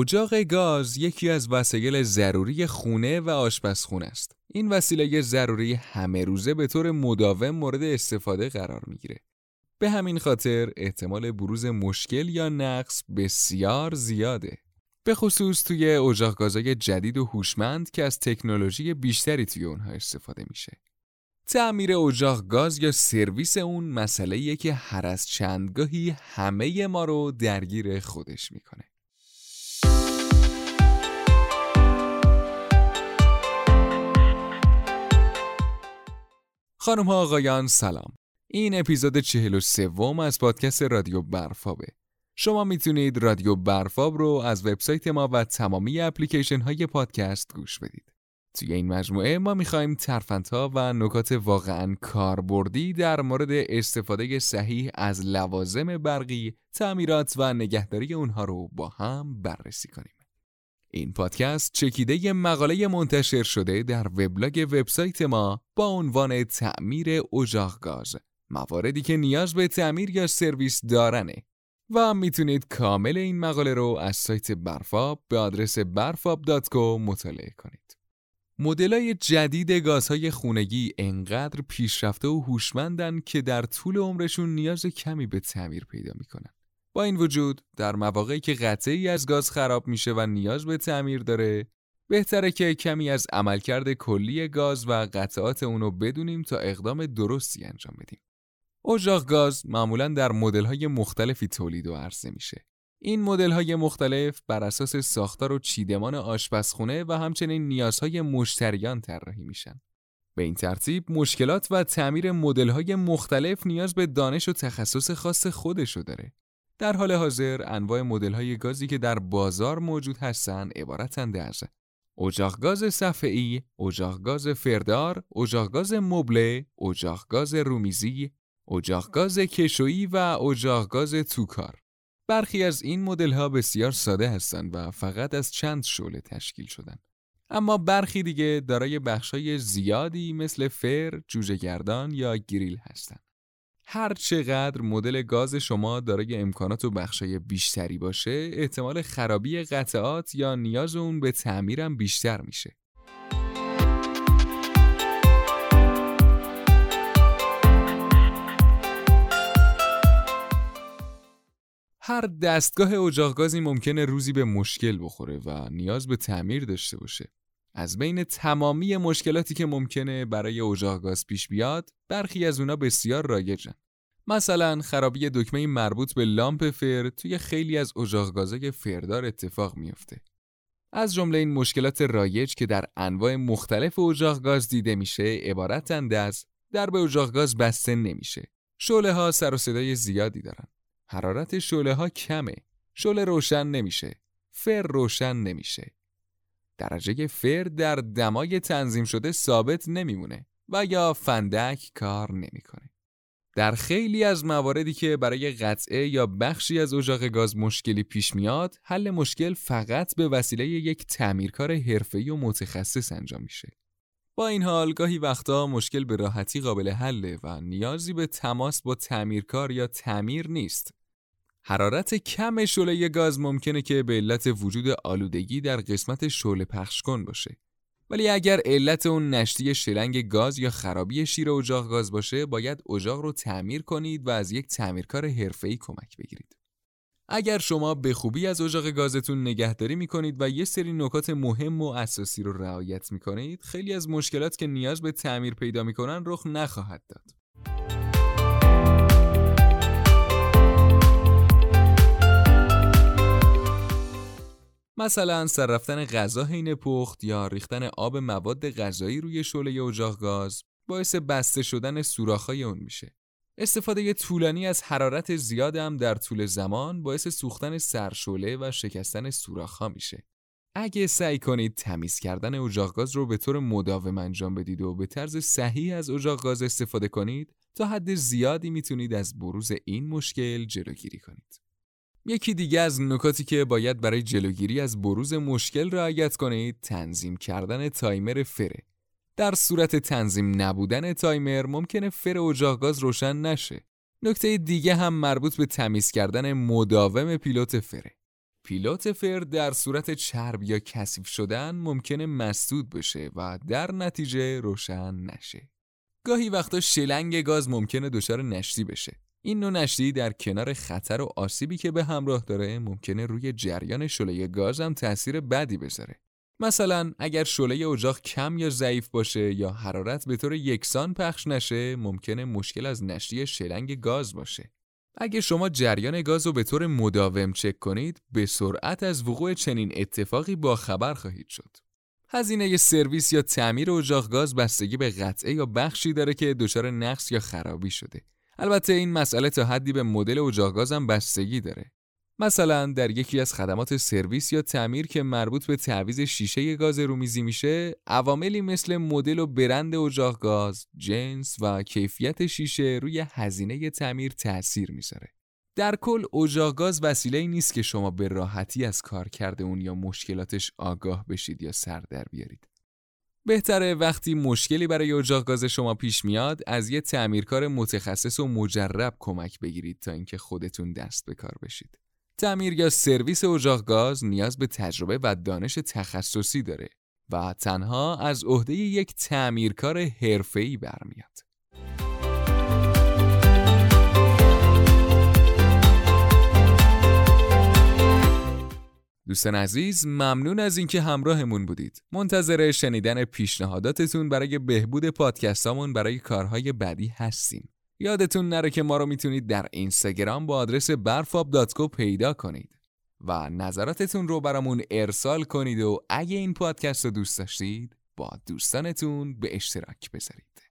اجاق گاز یکی از وسایل ضروری خونه و آشپزخونه است. این وسیله ضروری همه روزه به طور مداوم مورد استفاده قرار می‌گیره. به همین خاطر احتمال بروز مشکل یا نقص بسیار زیاده. به خصوص توی اجاق گازهای جدید و هوشمند که از تکنولوژی بیشتری توی اونها استفاده میشه. تعمیر اجاق گاز یا سرویس اون مسئله که هر از چندگاهی همه ما رو درگیر خودش می‌کنه. خانم ها آقایان سلام. این اپیزود چهل و سوم از پادکست رادیو برفابه. شما می‌تونید رادیو برفاب رو از وبسایت ما و تمامی اپلیکیشن های پادکست گوش بدید. توی این مجموعه ما می‌خوایم ترفندها و نکات واقعا کاربردی در مورد استفاده صحیح از لوازم برقی، تعمیرات و نگهداری اونها رو با هم بررسی کنیم. این پادکست چکیده ی مقاله منتشر شده در وبلاگ وبسایت ما با عنوان تعمیر اجاق گاز مواردی که نیاز به تعمیر یا سرویس دارنه و می‌تونید کامل این مقاله رو از سایت برفاب به آدرس برفاب.co مطالعه کنید. مدلای جدید گازهای خونگی انقدر پیشرفته و هوشمندن که در طول عمرشون نیاز کمی به تعمیر پیدا می‌کنن. با این وجود در مواقعی که قطعی از گاز خراب میشه و نیاز به تعمیر داره بهتره که کمی از عملکرد کلی گاز و قطعات اونو بدونیم تا اقدام درستی انجام بدیم. اجاق گاز معمولا در مدل‌های مختلفی تولید و عرضه میشه. این مدل‌های مختلف بر اساس ساختار و چیدمان آشپزخونه و همچنین نیازهای مشتریان طراحی میشن. به این ترتیب مشکلات و تعمیر مدل‌های مختلف نیاز به دانش و تخصص خاص خودشو داره. در حال حاضر انواع مدل های گازی که در بازار موجود هستند عبارتند از اجاق گاز صفحه‌ای، اجاق گاز فردار، اجاق گاز مبله، اجاق گاز رومیزی، اجاق گاز کشویی و اجاق گاز توکار. برخی از این مدل ها بسیار ساده هستند و فقط از چند شعله تشکیل شدن. اما برخی دیگه دارای بخشای زیادی مثل فر، جوجه گردان یا گریل هستند. هر چقدر مدل گاز شما دارای امکانات و بخشای بیشتری باشه احتمال خرابی قطعات یا نیاز اون به تعمیرم بیشتر میشه. هر دستگاه اجاق گازی ممکنه روزی به مشکل بخوره و نیاز به تعمیر داشته باشه. از بین تمامی مشکلاتی که ممکنه برای اجاق گاز پیش بیاد برخی از اونا بسیار رایجن مثلا خرابی دکمه مربوط به لامپ فر توی خیلی از اجاق گازای فردار اتفاق میفته. از جمله این مشکلات رایج که در انواع مختلف اجاق گاز دیده میشه عبارتند از در به اجاق گاز بسته نمیشه. شعله ها سر و صدای زیادی دارن. حرارت شعله ها کمه. شعله روشن نمیشه. فر روشن نمیشه. درجه فر در دمای تنظیم شده ثابت نمیمونه و یا فندک کار نمی‌کنه. در خیلی از مواردی که برای قطعه یا بخشی از اجاق گاز مشکلی پیش میاد، حل مشکل فقط به وسیله یک تعمیرکار حرفه‌ای و متخصص انجام میشه. با این حال گاهی وقتا مشکل به راحتی قابل حله و نیازی به تماس با تعمیرکار یا تعمیر نیست. حرارت کم شعله گاز ممکنه که به علت وجود آلودگی در قسمت شعله پخش کن باشه. ولی اگر علت اون نشتی شلنگ گاز یا خرابی شیر اجاق گاز باشه باید اجاق رو تعمیر کنید و از یک تعمیرکار حرفه‌ای کمک بگیرید. اگر شما به خوبی از اجاق گازتون نگهداری می‌کنید و یه سری نکات مهم و اساسی رو رعایت می‌کنید خیلی از مشکلات که نیاز به تعمیر پیدا می‌کنن رخ نخواهد داد. مثلا سر رفتن غذا حین پخت یا ریختن آب مواد غذایی روی شعله اجاق گاز باعث بسته شدن سوراخ‌های اون میشه. استفاده طولانی از حرارت زیاد هم در طول زمان باعث سوختن سرشعله و شکستن سوراخ‌ها میشه. اگه سعی کنید تمیز کردن اجاق گاز رو به طور مداوم انجام بدید و به طرز صحیح از اجاق گاز استفاده کنید تا حد زیادی می‌تونید از بروز این مشکل جلوگیری کنید. یکی دیگه از نکاتی که باید برای جلوگیری از بروز مشکل رعایت کنید تنظیم کردن تایمر فره. در صورت تنظیم نبودن تایمر ممکنه فر اجاق گاز روشن نشه. نکته دیگه هم مربوط به تمیز کردن مداوم پیلوت فره. پیلوت فر در صورت چرب یا کثیف شدن ممکنه مسدود بشه و در نتیجه روشن نشه. گاهی وقتا شلنگ گاز ممکنه دچار نشتی بشه. این نوع نشتی در کنار خطر و آسیبی که به همراه داره ممکنه روی جریان شعله گاز هم تاثیر بدی بذاره. مثلا اگر شعله اجاق کم یا ضعیف باشه یا حرارت به طور یکسان پخش نشه ممکنه مشکل از نشتی شلنگ گاز باشه. اگه شما جریان گاز رو به طور مداوم چک کنید به سرعت از وقوع چنین اتفاقی با خبر خواهید شد. هزینه سرویس یا تعمیر اجاق گاز بستگی به قطعه یا بخشی داره که دچار نقص یا خرابی شده. البته این مسئله تا حدی به مدل اجاق گاز هم بستگی داره. مثلا در یکی از خدمات سرویس یا تعمیر که مربوط به تعویض شیشه گاز رومیزی میشه عواملی مثل مدل و برند اجاق گاز جنس و کیفیت شیشه روی هزینه تعمیر تاثیر می‌ذاره در کل اجاق گاز وسیله نیست که شما به راحتی از کار کرده اون یا مشکلاتش آگاه بشید یا سر در بیارید بهتره وقتی مشکلی برای اجاق گاز شما پیش میاد از یه تعمیرکار متخصص و مجرب کمک بگیرید تا اینکه خودتون دست به کار بشید تعمیر یا سرویس اجاق گاز نیاز به تجربه و دانش تخصصی داره و تنها از عهده یک تعمیرکار حرفه‌ای برمیاد. دوستان عزیز ممنون از اینکه همراهمون بودید. منتظر شنیدن پیشنهاداتتون برای بهبود پادکستامون برای کارهای بعدی هستیم. یادتون نره که ما رو می‌تونید در اینستاگرام با آدرس برفاب.co پیدا کنید و نظراتتون رو برامون ارسال کنید و اگه این پادکست رو دوست داشتید با دوستانتون به اشتراک بذارید